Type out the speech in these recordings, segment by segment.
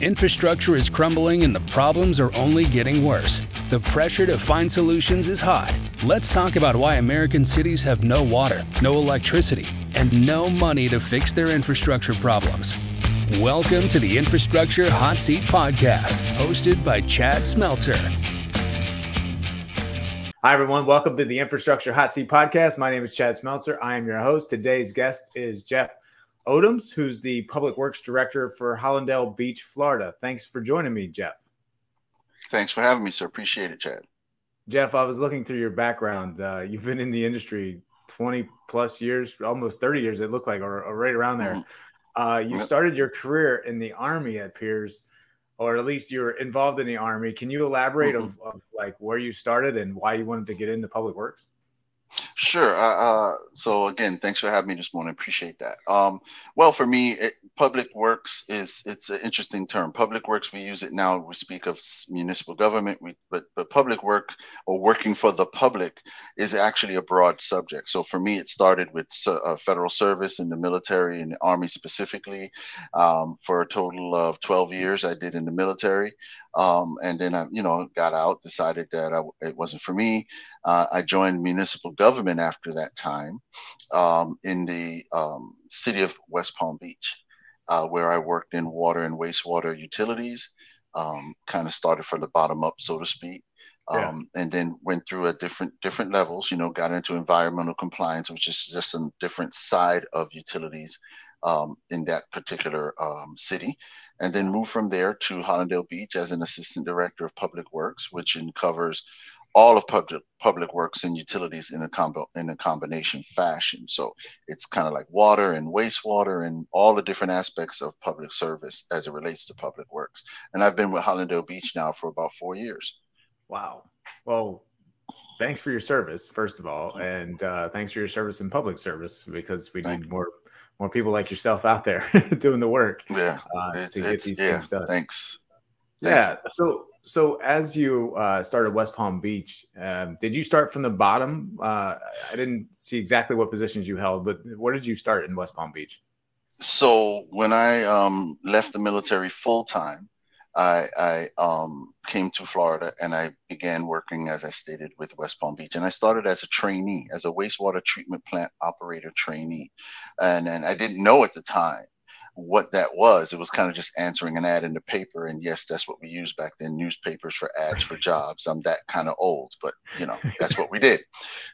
Infrastructure is crumbling and the problems are only getting worse. The pressure to find solutions is hot. Let's talk about why American cities have no water, no electricity, and no money to fix their infrastructure problems. Welcome to the Infrastructure Hot Seat Podcast, hosted by Chad Smeltzer. Hi, everyone. Welcome to the Infrastructure Hot Seat Podcast. My name is Chad Smeltzer. I am your host. Today's guest is Jeff Odoms, who's the Public Works Director for Hallandale Beach, Florida. Thanks for joining me, Jeff. Thanks for having me, sir. Appreciate it, Chad. Jeff, I was looking through your background. Uh, you've been in the industry 20 plus years, almost 30 years, it looked like, or, or right around there. Mm-hmm. Uh, you yep. started your career in the Army, it appears, or at least you were involved in the Army. Can you elaborate mm-hmm. of, of like where you started and why you wanted to get into public works? Sure. Uh, uh, so again, thanks for having me this morning. Appreciate that. Um, well, for me, it, public works is it's an interesting term. Public works, we use it now. We speak of municipal government, we, but but public work or working for the public is actually a broad subject. So for me, it started with uh, federal service in the military and the army specifically. Um, for a total of 12 years, I did in the military. Um, and then I, you know, got out, decided that I, it wasn't for me. Uh, I joined municipal government after that time um, in the um, city of West Palm Beach, uh, where I worked in water and wastewater utilities. Um, kind of started from the bottom up, so to speak. Um, and then went through a different different levels. You know, got into environmental compliance, which is just a different side of utilities um, in that particular um, city and then moved from there to Hallandale Beach as an assistant director of public works, which covers all of public public works and utilities in a combo in a combination fashion. So it's kind of like water and wastewater and all the different aspects of public service as it relates to public works. And I've been with Hallandale Beach now for about four years. Wow. Well, thanks for your service, first of all, and uh, thanks for your service in public service because we Thank need more more people like yourself out there doing the work. Yeah, uh, to get these yeah, things done. Thanks. yeah. So so as you uh, started West Palm Beach, um, did you start from the bottom? Uh, I didn't see exactly what positions you held, but where did you start in West Palm Beach? So when I um, left the military full time, I, I um, came to Florida and I began working, as I stated, with West Palm Beach. And I started as a trainee, as a wastewater treatment plant operator trainee. And, and I didn't know at the time what that was. It was kind of just answering an ad in the paper. And yes, that's what we used back then newspapers for ads for jobs. I'm that kind of old, but you know, that's what we did.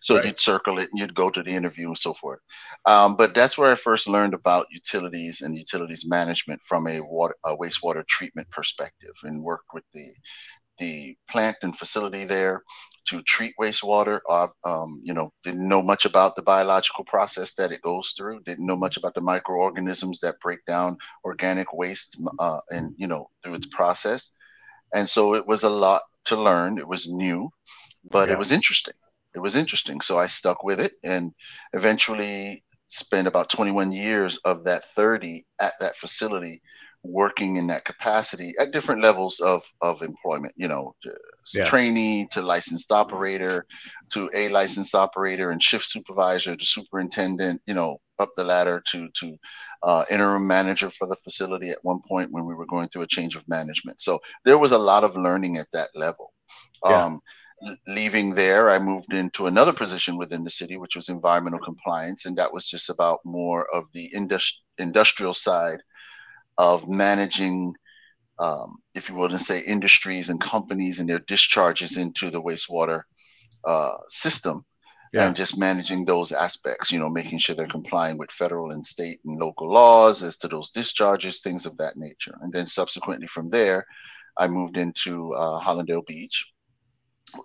So right. you'd circle it and you'd go to the interview and so forth. Um, but that's where I first learned about utilities and utilities management from a water, a wastewater treatment perspective and worked with the the plant and facility there to treat wastewater. Uh, um, you know, didn't know much about the biological process that it goes through. Didn't know much about the microorganisms that break down organic waste, uh, and you know, through its process. And so it was a lot to learn. It was new, but yeah. it was interesting. It was interesting. So I stuck with it, and eventually spent about 21 years of that 30 at that facility working in that capacity at different levels of of employment you know yeah. trainee to licensed operator to a licensed operator and shift supervisor to superintendent you know up the ladder to to uh, interim manager for the facility at one point when we were going through a change of management so there was a lot of learning at that level yeah. um, leaving there i moved into another position within the city which was environmental compliance and that was just about more of the industri- industrial side of managing, um, if you will, to say industries and companies and their discharges into the wastewater uh, system. Yeah. And just managing those aspects, you know, making sure they're complying with federal and state and local laws as to those discharges, things of that nature. And then subsequently from there, I moved into uh, Hallandale Beach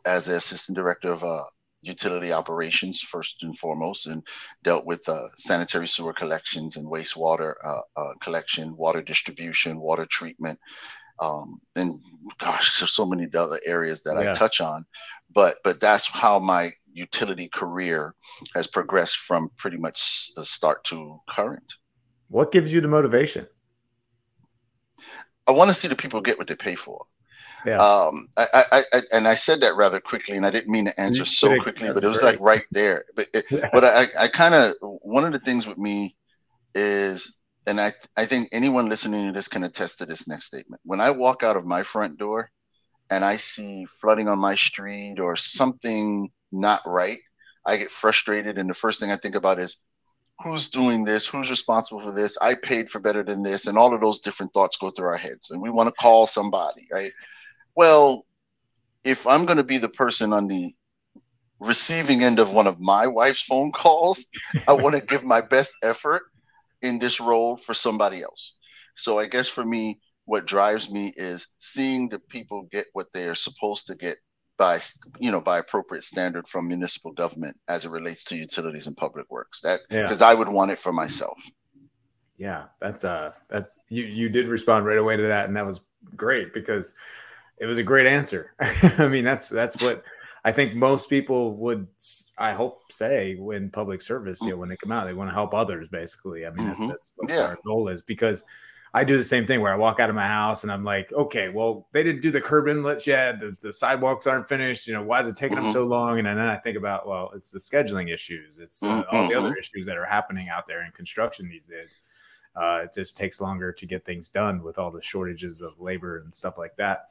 as the assistant director of uh, utility operations first and foremost and dealt with uh, sanitary sewer collections and wastewater uh, uh, collection, water distribution, water treatment, um, and gosh, there's so many other areas that yeah. I touch on. But but that's how my utility career has progressed from pretty much the start to current. What gives you the motivation? I want to see the people get what they pay for. Yeah. Um, I, I, I, and I said that rather quickly, and I didn't mean to answer so quickly, but it was great. like right there. But, it, but I, I kind of one of the things with me is and I, I think anyone listening to this can attest to this next statement. When I walk out of my front door and I see flooding on my street or something not right, I get frustrated. And the first thing I think about is who's doing this? Who's responsible for this? I paid for better than this. And all of those different thoughts go through our heads. And we want to call somebody, right? Well, if I'm going to be the person on the receiving end of one of my wife's phone calls, I want to give my best effort in this role for somebody else. So I guess for me, what drives me is seeing the people get what they are supposed to get by you know by appropriate standard from municipal government as it relates to utilities and public works that because yeah. i would want it for myself yeah that's uh that's you you did respond right away to that and that was great because it was a great answer i mean that's that's what I think most people would, I hope, say when public service, you know, when they come out, they want to help others. Basically, I mean, mm-hmm. that's, that's what yeah. our goal is. Because I do the same thing where I walk out of my house and I'm like, okay, well, they didn't do the curb inlets yet. The, the sidewalks aren't finished. You know, why is it taking mm-hmm. them so long? And then I think about, well, it's the scheduling issues. It's mm-hmm. all the other mm-hmm. issues that are happening out there in construction these days. Uh, it just takes longer to get things done with all the shortages of labor and stuff like that.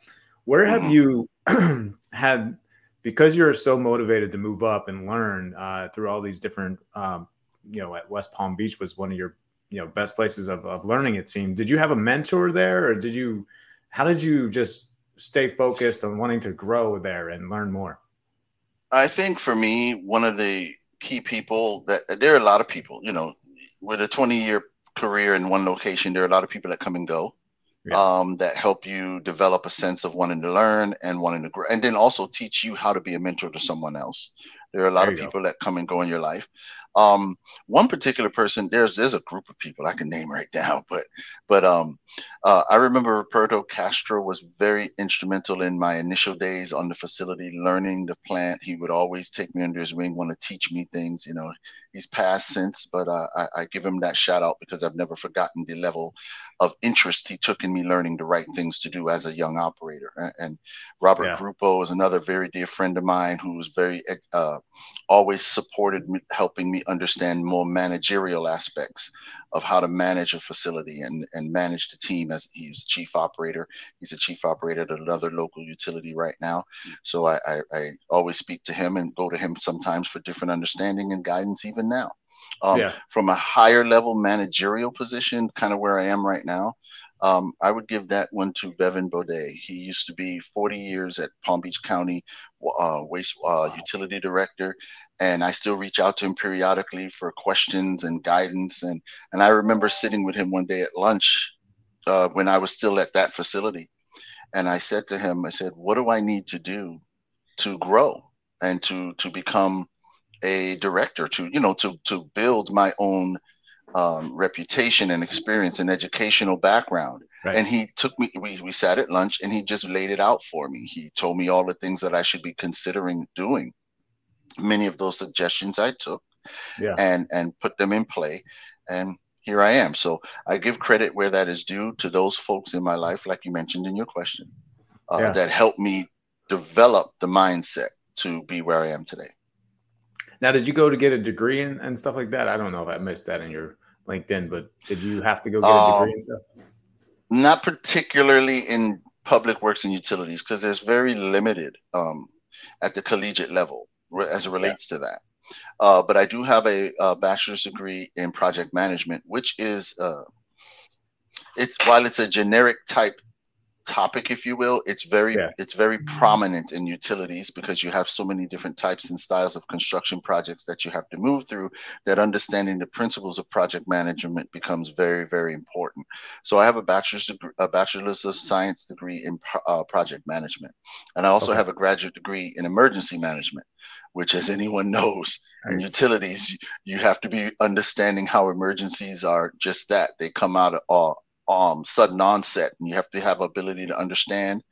Where have mm-hmm. you had because you're so motivated to move up and learn uh, through all these different, um, you know, at West Palm Beach was one of your, you know, best places of, of learning. It seemed. Did you have a mentor there, or did you? How did you just stay focused on wanting to grow there and learn more? I think for me, one of the key people that there are a lot of people, you know, with a 20 year career in one location, there are a lot of people that come and go yeah. um, that help you develop a sense of wanting to learn and wanting to grow, and then also teach you how to be a mentor to someone else. There are a lot there of people go. that come and go in your life. Um, one particular person, there's there's a group of people I can name right now, but but um, uh, I remember Roberto Castro was very instrumental in my initial days on the facility, learning the plant. He would always take me under his wing, want to teach me things. You know, he's passed since, but uh, I, I, give him that shout out because I've never forgotten the level of interest he took in me learning the right things to do as a young operator. And, and Robert yeah. Grupo is another very dear friend of mine who was very uh, always supported me, helping me understand more managerial aspects of how to manage a facility and, and manage the team as he's chief operator. He's a chief operator at another local utility right now. So I, I, I always speak to him and go to him sometimes for different understanding and guidance even now. Um, yeah. From a higher level managerial position, kind of where I am right now, um, I would give that one to Bevan Baudet. He used to be 40 years at Palm Beach County uh, waste uh, utility director, and I still reach out to him periodically for questions and guidance. And and I remember sitting with him one day at lunch uh, when I was still at that facility, and I said to him, I said, "What do I need to do to grow and to to become a director? To you know to to build my own." um, reputation and experience and educational background. Right. And he took me, we, we sat at lunch and he just laid it out for me. He told me all the things that I should be considering doing. Many of those suggestions I took yeah. and, and put them in play. And here I am. So I give credit where that is due to those folks in my life, like you mentioned in your question, uh, yeah. that helped me develop the mindset to be where I am today. Now, did you go to get a degree and, and stuff like that? I don't know if I missed that in your LinkedIn, but did you have to go get a degree and stuff? Not particularly in public works and utilities, because there's very limited um, at the collegiate level as it relates yeah. to that. Uh, but I do have a, a, bachelor's degree in project management, which is uh, it's while it's a generic type topic if you will it's very yeah. it's very prominent in utilities because you have so many different types and styles of construction projects that you have to move through that understanding the principles of project management becomes very very important so i have a bachelor's degree, a bachelor's of science degree in uh, project management and i also okay. have a graduate degree in emergency management which as anyone knows in utilities you have to be understanding how emergencies are just that they come out of all um, sudden onset, and you have to have ability to understand,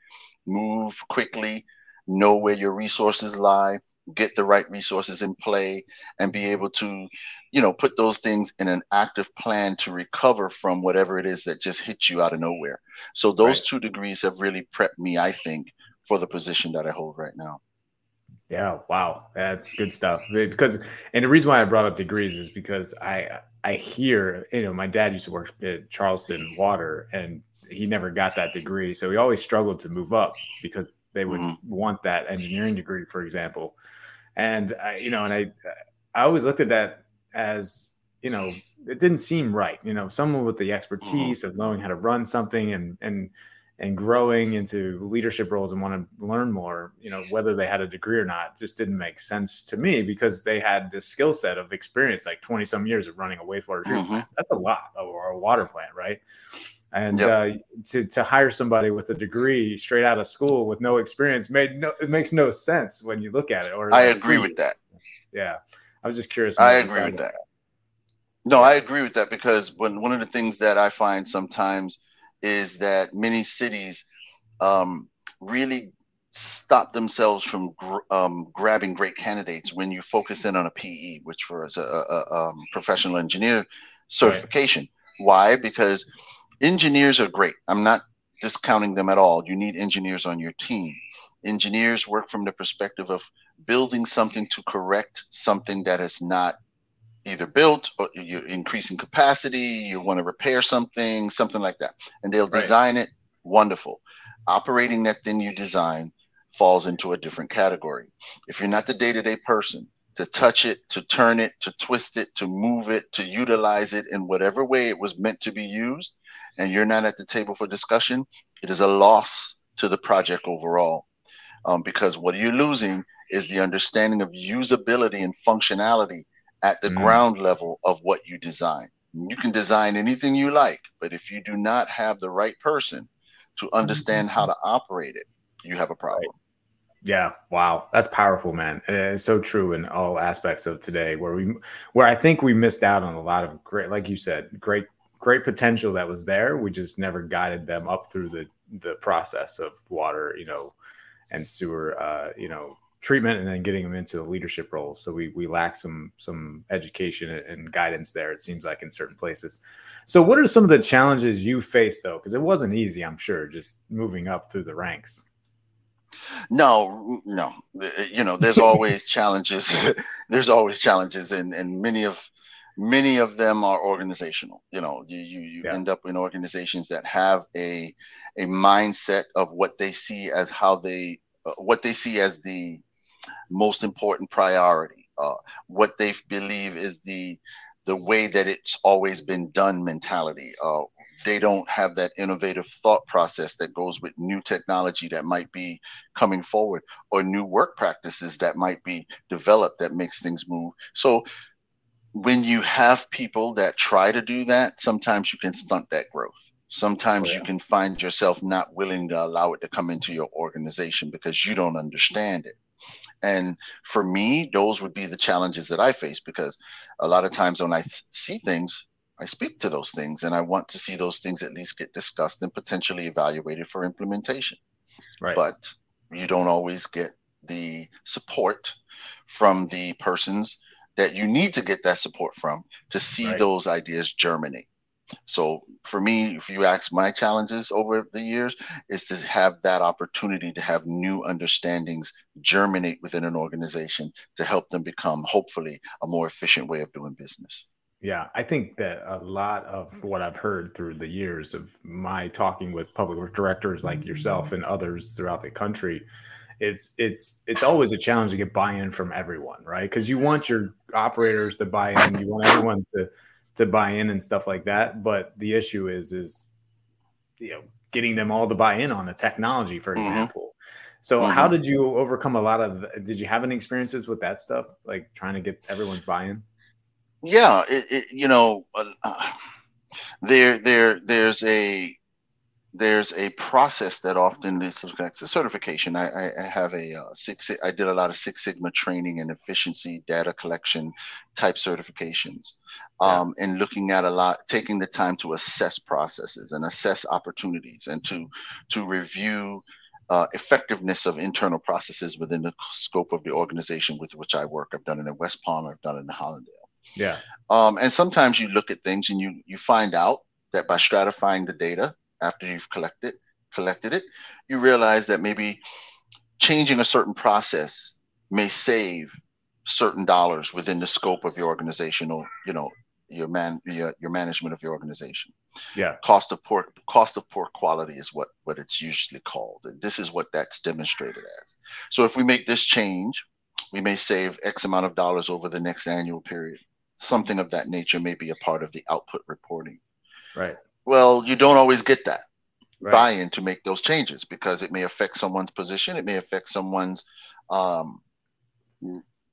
move quickly, know where your resources lie, get the right resources in play, and be able to, you know, put those things in an active plan to recover from whatever it is that just hit you out of nowhere. So those right. two degrees have really prepped me, I think, for the position that I hold right now. Yeah, wow, that's good stuff. Because, and the reason why I brought up degrees is because I I hear, you know, my dad used to work at Charleston Water and he never got that degree. So he always struggled to move up because they would mm-hmm. want that engineering degree, for example. And I, you know, and I, I always looked at that as, you know, it didn't seem right. You know, someone with the mm-hmm. expertise mm-hmm. of knowing how to run something and, and, and growing into leadership roles and want to learn more, you know, whether they had a degree or not, just didn't make sense to me because they had this skill set of experience, like 20 some years of running a wastewater treatment mm-hmm. plant. That's a lot, or a water plant, right? And yep. uh, to, to hire somebody with a degree straight out of school with no experience made no, it makes no sense when you look at it. Or I agree with that. Yeah. I was just curious. I agree with that. that. No, I agree with that because when one of the things that I find sometimes is that many cities um, really stop themselves from gr- um, grabbing great candidates when you focus in on a PE, which for us a, a, a um, professional engineer certification. Right. Why? Because engineers are great. I'm not discounting them at all. You need engineers on your team. Engineers work from the perspective of building something to correct something that is not either built or you're increasing capacity, you want to repair something, something like that. And they'll right. design it wonderful. Operating that thing you design falls into a different category. If you're not the day to day person to touch it, to turn it, to twist it, to move it, to utilize it in whatever way it was meant to be used, and you're not at the table for discussion, it is a loss to the project overall. Um, because what you're losing is the understanding of usability and functionality at the mm. ground level of what you design. You can design anything you like, but if you do not have the right person to understand how to operate it, you have a problem. Yeah, wow, that's powerful, man. It's so true in all aspects of today, where we, where I think we missed out on a lot of great, like you said, great, great potential that was there. We just never guided them up through the the process of water, you know, and sewer, uh, you know, treatment and then getting them into the leadership role. So we we lack some some education and guidance there. It seems like in certain places. So what are some of the challenges you faced though? Because it wasn't easy, I'm sure, just moving up through the ranks. No, no. You know, there's always challenges. there's always challenges, and and many of many of them are organizational. You know, you you, you yeah. end up in organizations that have a a mindset of what they see as how they uh, what they see as the most important priority, uh, what they believe is the the way that it's always been done mentality. Uh, they don't have that innovative thought process that goes with new technology that might be coming forward or new work practices that might be developed that makes things move. So when you have people that try to do that, sometimes you can stunt that growth. Sometimes oh, yeah. you can find yourself not willing to allow it to come into your organization because you don't understand it. And for me, those would be the challenges that I face because a lot of times when I th- see things, I speak to those things and I want to see those things at least get discussed and potentially evaluated for implementation. Right. But you don't always get the support from the persons that you need to get that support from to see right. those ideas germinate. So for me, if you ask my challenges over the years, is to have that opportunity to have new understandings germinate within an organization to help them become hopefully a more efficient way of doing business. Yeah, I think that a lot of what I've heard through the years of my talking with public work directors like yourself and others throughout the country, it's it's it's always a challenge to get buy-in from everyone, right? Because you want your operators to buy in, you want everyone to to buy in and stuff like that. But the issue is is you know getting them all to buy in on the technology, for mm-hmm. example. Mm-hmm. So mm-hmm. how did you overcome a lot of? Did you have any experiences with that stuff, like trying to get everyone's buy-in? Yeah, it, it, you know, uh, there there there's a there's a process that often is it's a certification. I, I have a uh, six. I did a lot of Six Sigma training and efficiency data collection type certifications, um, yeah. and looking at a lot, taking the time to assess processes and assess opportunities, and to to review uh, effectiveness of internal processes within the scope of the organization with which I work. I've done it in West Palm. I've done it in Hallandale. Yeah. Um, and sometimes you look at things and you you find out that by stratifying the data after you've collected collected it, you realize that maybe changing a certain process may save certain dollars within the scope of your organizational, you know, your man your, your management of your organization. Yeah. Cost of poor cost of poor quality is what what it's usually called. And this is what that's demonstrated as. So if we make this change, we may save X amount of dollars over the next annual period. Something of that nature may be a part of the output reporting. Right. Well, you don't always get that Right. buy-in to make those changes because it may affect someone's position. It may affect someone's um,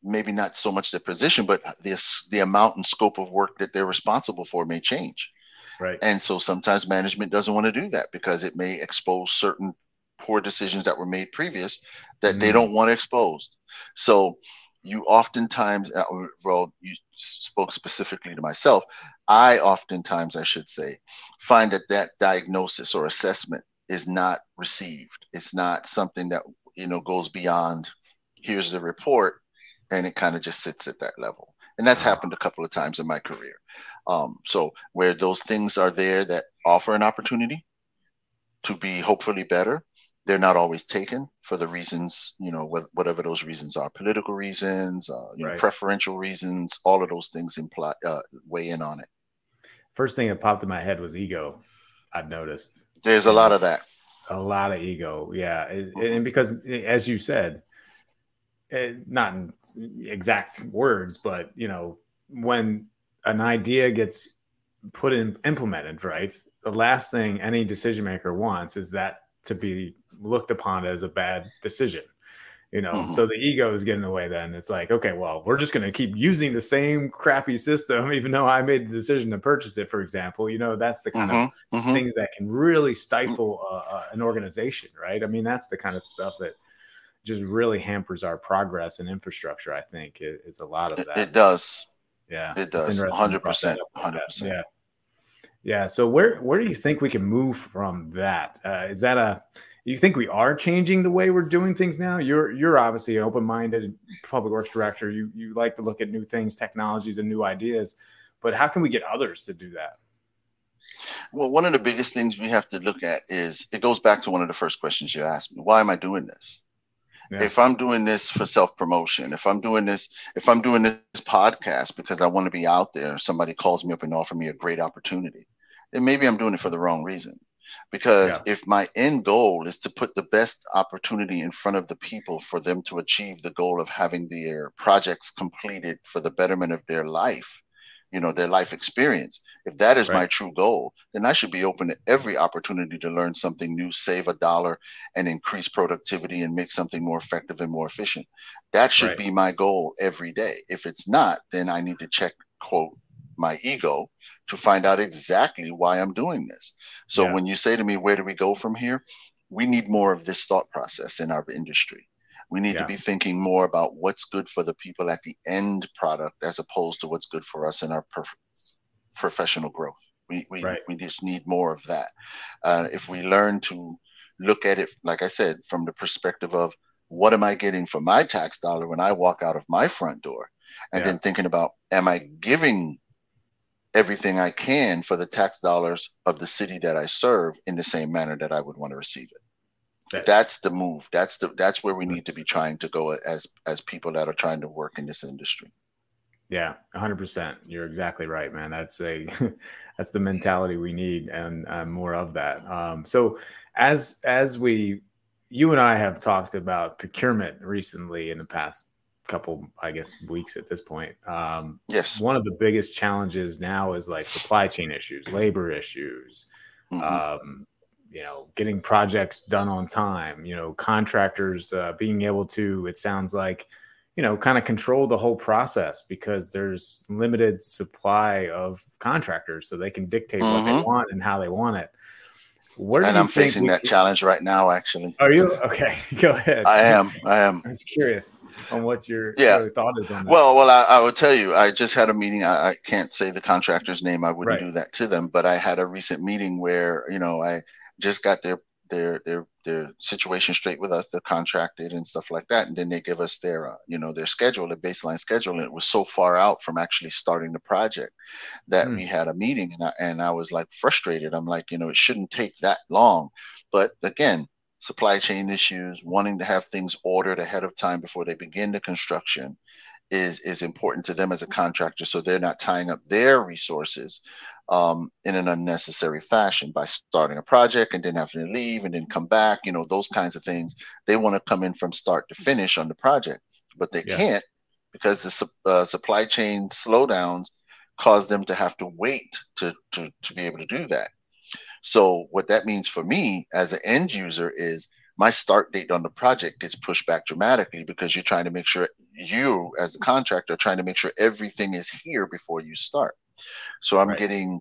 maybe not so much their position, but this the amount and scope of work that they're responsible for may change. Right. And so sometimes management doesn't want to do that because it may expose certain poor decisions that were made previous that they Mm. don't want exposed. So you oftentimes, uh, well, you spoke specifically to myself. I oftentimes, I should say, find that that diagnosis or assessment is not received. It's not something that you know goes beyond. Here's the report, and it kind of just sits at that level. And that's Ah. happened a couple of times in my career. Um, so where those things are there that offer an opportunity to be hopefully better, they're not always taken for the reasons, you know, wh- whatever those reasons are, political reasons, uh, you know, preferential reasons, all of those things imply uh, weigh in on it. First thing that popped in my head was ego. I've noticed There's a lot of that. a lot of ego. Yeah, It- and because as you said, it, not in exact words, but you know, when an idea gets put in implemented, right? The last thing any decision maker wants is that to be looked upon as a bad decision. You know, Mhm. so the ego is getting away. Then it's like, okay, well, we're just going to keep using the same crappy system, even though I made the decision to purchase it. For example, you know, that's the kind of Mhm, mhm. things that can really stifle uh, uh, an organization, right? I mean, that's the kind of stuff that just really hampers our progress and infrastructure. I think it, it's a lot of It, that. it does. Yeah, It does. interesting you 100%, that up like that. 100%. Yeah, yeah. So where where do you think we can move from that? Uh, is that a you think we are changing the way we're doing things now? You're you're obviously an open minded public works director. You you like to look at new things, technologies, and new ideas. But how can we get others to do that? Well, one of the biggest things we have to look at is it goes back to one of the first questions you asked me. Why am I doing this? Yeah. If I'm doing this for self promotion, if I'm doing this, if I'm doing this podcast because I want to be out there, somebody calls me up and offer me a great opportunity, then maybe I'm doing it for the wrong reason. Because Yeah. if my end goal is to put the best opportunity in front of the people for them to achieve the goal of having their projects completed for the betterment of their life, you know, their life experience, if that is my true goal, then I should be open to every opportunity to learn something new, save a dollar, and increase productivity and make something more effective and more efficient. That should Right. be my goal every day. If it's not, then I need to check, quote, my ego to find out exactly why I'm doing this. So Yeah. when you say to me, where do we go from here? We need more of this thought process in our industry. We need Yeah. to be thinking more about what's good for the people at the end product as opposed to what's good for us in our prof- professional growth. We, we, Right. we just need more of that. Uh, if we learn to look at it, like I said, from the perspective of what am I getting for my tax dollar when I walk out of my front door? And Yeah. then thinking about, am I giving everything I can for the tax dollars of the city that I serve in the same manner that I would want to receive it? That- that's the move. That's the that's where we need to be trying to go as as people that are trying to work in this industry. Yeah, hundred percent. You're exactly right, man. That's a that's the mentality we need, and uh, more of that. Um, so, as as we, you and I have talked about procurement recently in the past couple, I guess, weeks at this point. Um, Yes. one of the biggest challenges now is like supply chain issues, labor issues, Mhm. um, you know, getting projects done on time, you know, contractors uh, being able to, it sounds like, you know, kind of control the whole process because there's limited supply of contractors, so they can dictate what they Mhm. want and how they want it. Where and I'm facing that could- challenge right now. Actually, Are you okay? Go ahead. I am. I am. I was curious on what your, Yeah. your thought is on that. Well, well, I, I will tell you. I just had a meeting. I, I can't say the contractor's name. I wouldn't Right. do that to them. But I had a recent meeting where you know I just got their their their their situation straight with us. They're contracted and stuff like that, and then they give us their uh, you know their schedule, their baseline schedule, and it was so far out from actually starting the project that Hmm. we had a meeting, and I, and I was like frustrated. I'm like, you know, it shouldn't take that long, but again. Supply chain issues, wanting to have things ordered ahead of time before they begin the construction, is is important to them as a contractor so they're not tying up their resources um, in an unnecessary fashion by starting a project and then having to leave and then come back you know those kinds of things. They want to come in from start to finish on the project but they yeah. can't because the uh, supply chain slowdowns cause them to have to wait to, to, to be able to do that. So what that means for me as an end user is my start date on the project gets pushed back dramatically because you're trying to make sure you as a contractor trying to make sure everything is here before you start so i'm right. getting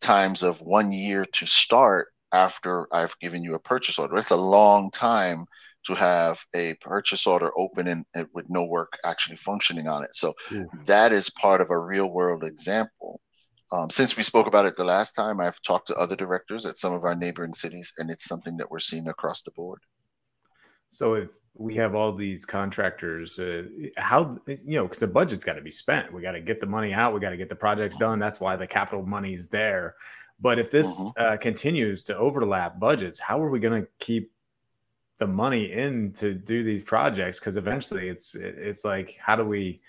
times of one year to start after i've given you a purchase order that's a long time to have a purchase order open and, and with no work actually functioning on it so mm-hmm. that is part of a real world example um, since we spoke about it the last time, I've talked to other directors at some of our neighboring cities, and it's something that we're seeing across the board. So if we have all these contractors, uh, how you know because the budget's got to be spent, we got to get the money out, we got to get the projects done. That's why the capital money's there. But if this mm-hmm. uh, continues to overlap budgets, how are we going to keep the money in to do these projects? Because eventually, it's it's like how do we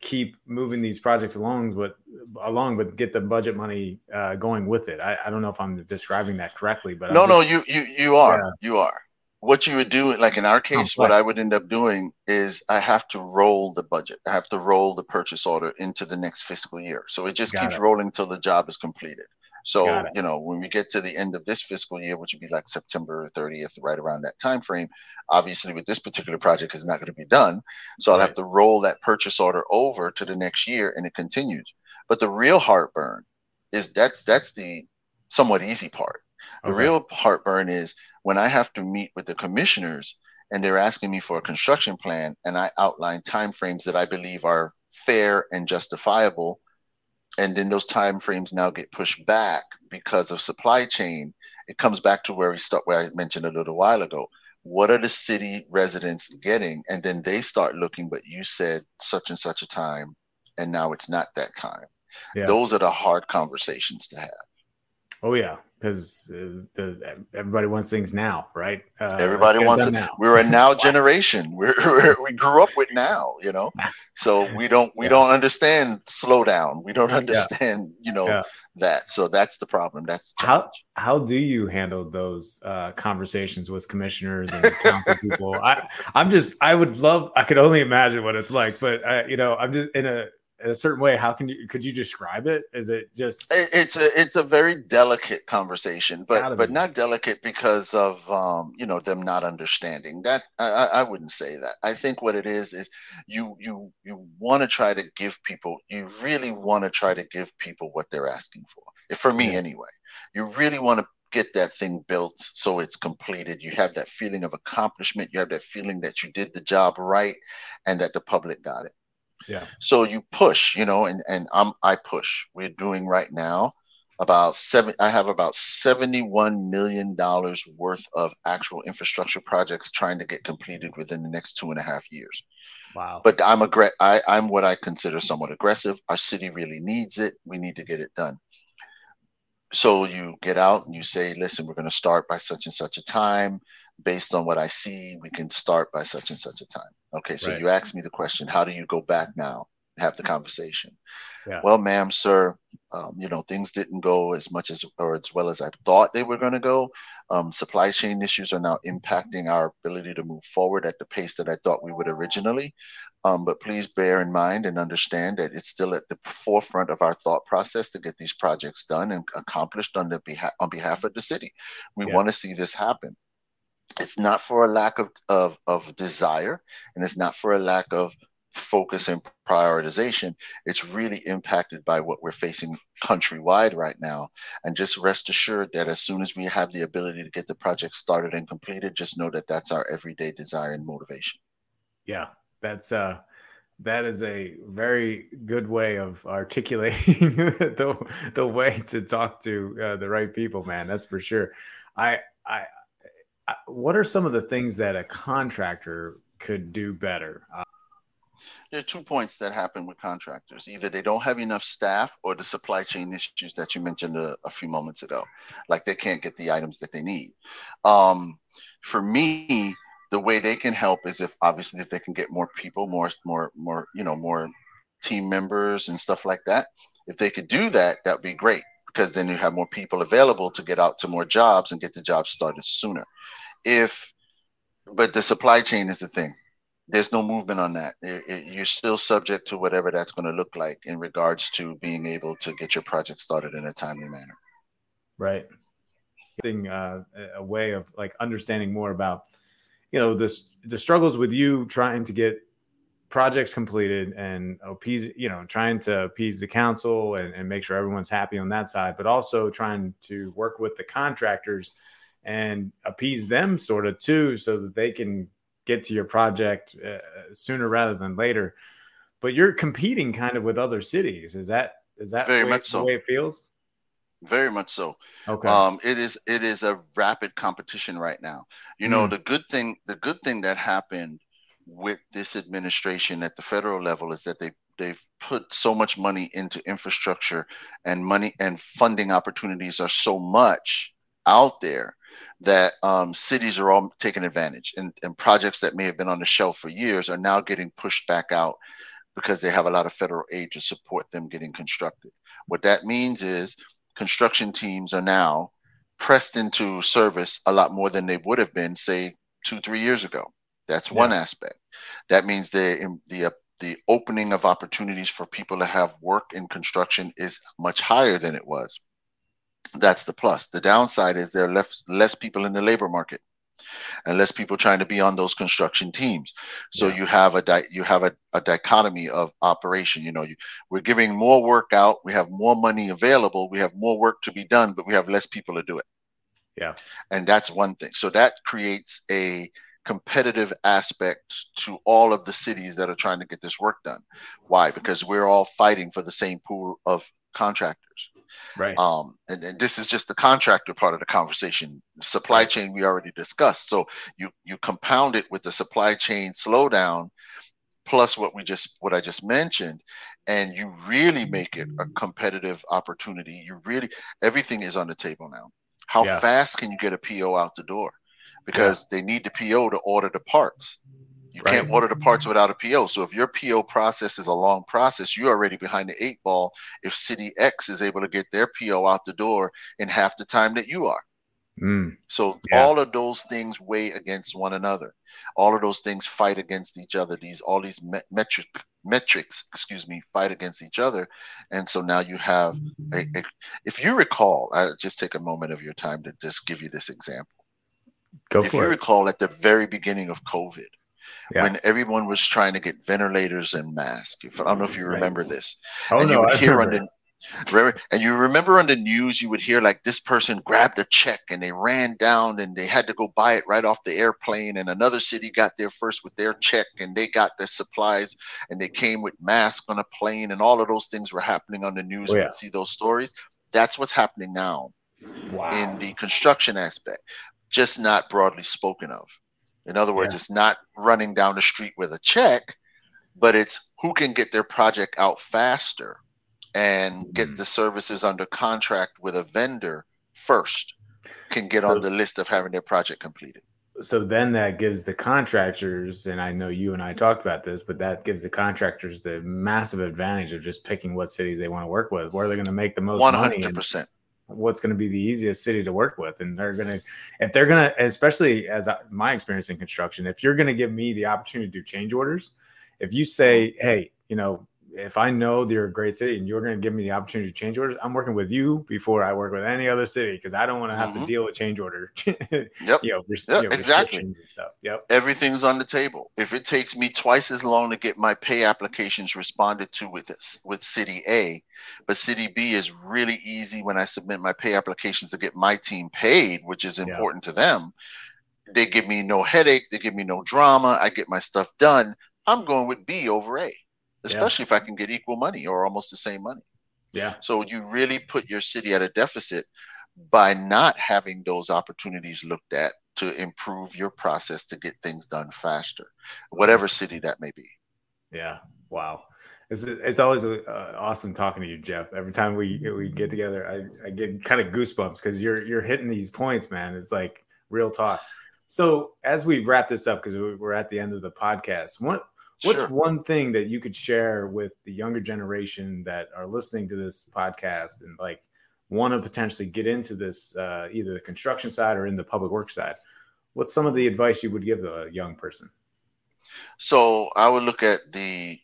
keep moving these projects along, but along, but get the budget money uh, going with it. I, I, don't know if I'm describing that correctly, but no, just, no, you you you are yeah. you are. What you would do, like in our oh, case, Complex. what I would end up doing is I have to roll the budget. I have to roll the purchase order into the next fiscal year. So it just Got keeps it. rolling until the job is completed. So you know, when we get to the end of this fiscal year, which would be like September 30th, right around that time frame, obviously with this particular project is not going to be done. So I'll have to roll that purchase order over to the next year, and it continues. But the real heartburn is that's that's the somewhat easy part. The okay. real heartburn is when I have to meet with the commissioners and they're asking me for a construction plan, and I outline timeframes that I believe are fair and justifiable. And then those time frames now get pushed back because of supply chain. It comes back to where we start where i mentioned a little while ago. What are the city residents getting? And then they start looking but you said such and such a time and now it's not that time. Yeah. those are the hard conversations to have oh yeah because uh, everybody wants things now, right? Uh, everybody wants it. Now. We're a now generation. We're, we're, we grew up with now, you know. So we don't we yeah. don't understand slow down. We don't understand, yeah. you know, yeah. that. So that's the problem. That's the how how do you handle those uh, conversations with commissioners and council people? I I'm just I would love I could only imagine what it's like, but I, you know I'm just in a a certain way how can you could you describe it is it just it's a it's a very delicate conversation but but be. not delicate because of um you know them not understanding that I, I wouldn't say that i think what it is is you you you want to try to give people you really want to try to give people what they're asking for for me yeah. anyway you really want to get that thing built so it's completed. You have that feeling of accomplishment. You have that feeling that you did the job right and that the public got it. Yeah. So you push, you know, and and I'm I push. We're doing right now about seven. I have about seventy-one million dollars worth of actual infrastructure projects trying to get completed within the next two and a half years. Wow. But I'm aggr- I, I'm what I consider somewhat aggressive. Our city really needs it. We need to get it done. So you get out and you say, listen, we're going to start by such and such a time based on what I see, we can start by such and such a time. Okay, so right. you asked me the question, how do you go back now and have the conversation? Yeah. Well, ma'am, sir, um, you know, things didn't go as much as or as well as I thought they were going to go. Um, supply chain issues are now impacting our ability to move forward at the pace that I thought we would originally. Um, but please bear in mind and understand that it's still at the forefront of our thought process to get these projects done and accomplished on the behalf on behalf of the city. We yeah. want to see this happen it's not for a lack of, of, of desire and it's not for a lack of focus and prioritization. It's really impacted by what we're facing countrywide right now. And just rest assured that as soon as we have the ability to get the project started and completed just know that that's our everyday desire and motivation. Yeah that's uh that is a very good way of articulating the, the way to talk to uh, the right people man that's for sure. I i what are some of the things that a contractor could do better? Uh, there are two points that happen with contractors. Either they don't have enough staff or the supply chain issues that you mentioned a, a few moments ago, like they can't get the items that they need. Um, for me, the way they can help is if obviously if they can get more people, more more more you know more team members and stuff like that. If they could do that, that'd be great because then you have more people available to get out to more jobs and get the jobs started sooner. If but the supply chain is the thing. There's no movement on that. It, it, you're still subject to whatever that's going to look like in regards to being able to get your project started in a timely manner. Right. Thing, uh, a way of like understanding more about you know this the struggles with you trying to get projects completed and appease you know trying to appease the council and, and, make sure everyone's happy on that side but also trying to work with the contractors and appease them sort of too so that they can get to your project uh, sooner rather than later. But you're competing kind of with other cities. Is that is that very way, much so. the way it feels? Very much so. Okay. Um it is it is a rapid competition right now. You know Mm. the good thing the good thing that happened with this administration at the federal level is that they they've put so much money into infrastructure and money and funding opportunities are so much out there that um, cities are all taking advantage and, and projects that may have been on the shelf for years are now getting pushed back out because they have a lot of federal aid to support them getting constructed what that means is construction teams are now pressed into service a lot more than they would have been, say, two, three years ago. That's one Yeah. aspect. That means the the uh, the opening of opportunities for people to have work in construction is much higher than it was. That's the plus. The downside is there are less less people in the labor market, and less people trying to be on those construction teams. So Yeah. you have a di- you have a, a dichotomy of operation. You know, you, we're giving more work out, we have more money available, we have more work to be done, but we have less people to do it. Yeah. And that's one thing. So that creates a competitive aspect to all of the cities that are trying to get this work done. Why? Because we're all fighting for the same pool of contractors. right Um, and, and this is just the contractor part of the conversation. Supply chain we already discussed. So you you compound it with the supply chain slowdown, plus what we just what I just mentioned, and you really make it a competitive opportunity. You really everything is on the table now. How Yeah. fast can you get a PO out the door? Because they need the PO to order the parts. You can't order the parts without a PO. So if your PO process is a long process, you're already behind the eight ball if City X is able to get their PO out the door in half the time that you are. Mm. So Yeah. all of those things weigh against one another. All of those things fight against each other. These all these me- metric metrics, excuse me, fight against each other. And so now you have a, a if you recall, I just take a moment of your time to just give you this example. Go if you it recall at the very beginning of COVID, Yeah. when everyone was trying to get ventilators and masks. If, I don't know if you Right. remember this. oh and you no would I hear on remember. the remember, and you remember on the news you would hear like this person grabbed a check and they ran down and they had to go buy it right off the airplane and another city got there first with their check and they got their supplies and they came with masks on a plane and all of those things were happening on the news Oh, yeah. would see those stories that's what's happening now wow in the construction aspect, just not broadly spoken of. In other words, Yeah. it's not running down the street with a check, but it's who can get their project out faster and get Mhm. the services under contract with a vendor first can get on the list of having their project completed. so then that gives the contractors and i know you and i talked about this but that gives the contractors the massive advantage of just picking what cities they want to work with where they're going to make the most One money hundred and percent. What's going to be the easiest city to work with and they're going to if they're going to especially as my experience in construction if you're going to give me the opportunity to do change orders if you say hey you know if i know that you're a great city and you're going to give me the opportunity to change orders i'm working with you before i work with any other city because i don't want to have to Mhm. deal with change order Yep. you know, res- Yeah, you know, exactly. and stuff yep Everything's on the table. If it takes me twice as long to get my pay applications responded to with this with City A, but City B is really easy when I submit my pay applications to get my team paid, which is important to them. They give me no headache, they give me no drama, I get my stuff done. I'm going with B over A, especially if I can get equal money or almost the same money. yeah So you really put your city at a deficit by not having those opportunities looked at to improve your process to get things done faster, whatever city that may be. Yeah. Wow. It's, it's always uh, awesome talking to you, Jeff. Every time we we get together, I, I get kind of goosebumps because you're you're hitting these points, man. It's like real talk. So as we wrap this up, because we're at the end of the podcast, what what's sure. one thing that you could share with the younger generation that are listening to this podcast and like want to potentially get into this uh, either the construction side or in the public work side? What's some of the advice you would give a young person? So I would look at the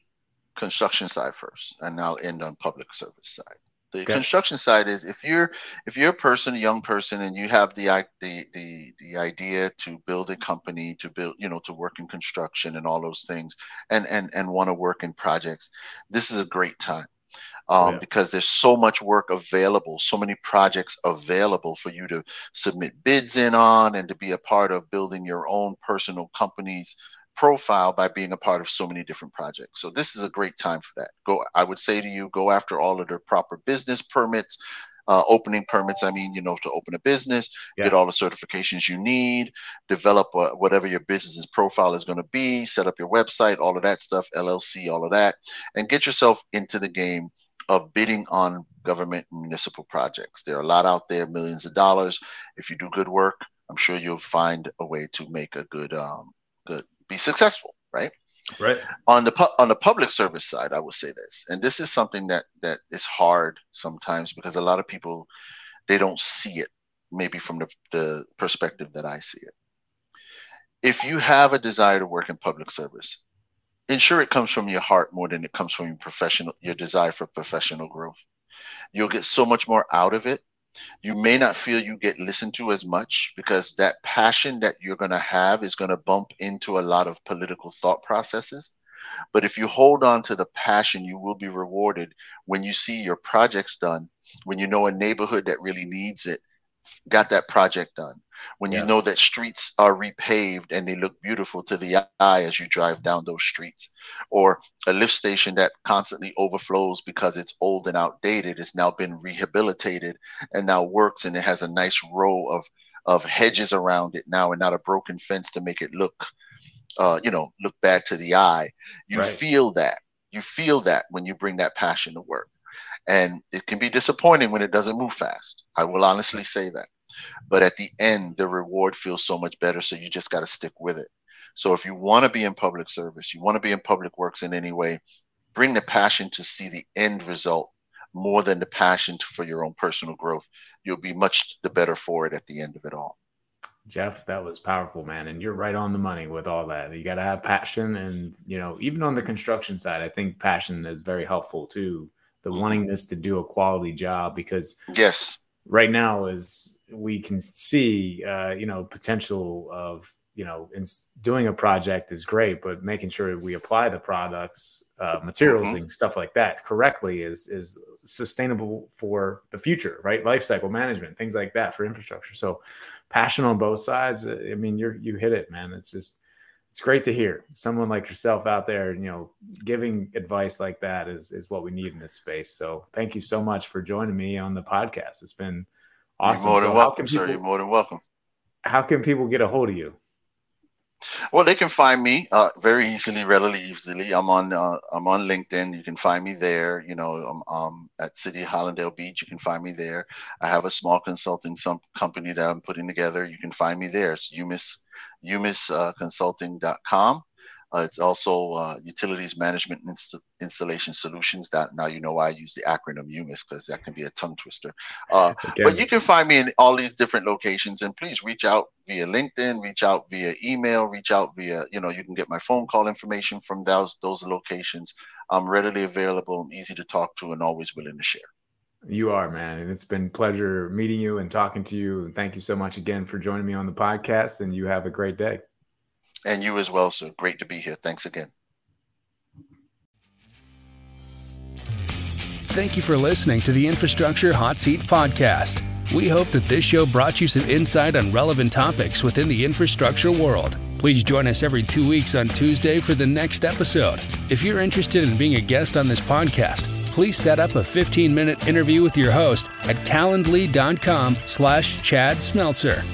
construction side first, and I'll end on public service side. The okay. construction side is if you're if you're a person, a young person, and you have the the the the idea to build a company, to build you know to work in construction and all those things, and and and want to work in projects, this is a great time. Um, yeah. because there's so much work available, so many projects available for you to submit bids in on and to be a part of building your own personal companies profile by being a part of so many different projects. So this is a great time for that. Go, I would say to you, go after all of the proper business permits, uh, opening permits. I mean, you know, to open a business, yeah. get all the certifications you need, develop uh, whatever your business profile is going to be, set up your website, all of that stuff, LLC, all of that, and get yourself into the game of bidding on government municipal projects. There are a lot out there, millions of dollars. If you do good work, I'm sure you'll find a way to make a good, um, good be successful, right? Right. On the pu- on the public service side, I would say this, and this is something that that is hard sometimes because a lot of people they don't see it maybe from the, the perspective that I see it. If you have a desire to work in public service, ensure it comes from your heart more than it comes from your professional your desire for professional growth. You'll get so much more out of it you may not feel you get listened to as much because that passion that you're going to have is going to bump into a lot of political thought processes. But if you hold on to the passion, you will be rewarded when you see your projects done, when you know a neighborhood that really needs it got that project done when yeah. you know that streets are repaved and they look beautiful to the eye as you drive down those streets or a lift station that constantly overflows because it's old and outdated has now been rehabilitated and now works and it has a nice row of of hedges around it now and not a broken fence to make it look uh, you know look bad to the eye you right. feel that you feel that when you bring that passion to work and it can be disappointing when it doesn't move fast. I will honestly say that. But at the end, the reward feels so much better. So you just got to stick with it. So if you want to be in public service, you want to be in public works in any way, bring the passion to see the end result more than the passion for your own personal growth. You'll be much the better for it at the end of it all. Jeff, that was powerful, man. And you're right on the money with all that. You got to have passion. And, you know, even on the construction side, I think passion is very helpful too the wantingness to do a quality job because yes. right now is we can see uh, you know potential of you know in doing a project is great but making sure we apply the products uh, materials mm-hmm. and stuff like that correctly is is sustainable for the future right? Life cycle management things like that for infrastructure. So passion on both sides i mean you're you hit it man. It's just it's great to hear someone like yourself out there you know giving advice like that is is what we need in this space. So thank you so much for joining me on the podcast. It's been awesome. you're more than so welcome people, sir. you're more than welcome. How can people get a hold of you well they can find me uh, very easily readily easily. I'm on uh, i'm on linkedin. You can find me there. You know i'm um, at city hallandale beach. You can find me there. I have a small consulting some company that i'm putting together. You can find me there. It's umis umisconsulting.com. Uh, it's also uh, utilities management inst- installation solutions. That now you know why I use the acronym UMIS because that can be a tongue twister. Uh, but you can find me in all these different locations, and please reach out via LinkedIn, reach out via email, reach out via you know you can get my phone call information from those those locations. I'm readily available, I'm easy to talk to, and always willing to share. You are, man. And it's been pleasure meeting you and talking to you. And thank you so much again for joining me on the podcast. And you have a great day. And you as well, sir. Great to be here. Thanks again. Thank you for listening to the Infrastructure Hot Seat podcast. We hope that this show brought you some insight on relevant topics within the infrastructure world. Please join us every two weeks on Tuesday for the next episode. If you're interested in being a guest on this podcast, please set up a 15-minute interview with your host at calendly.com slash Chad Smeltzer.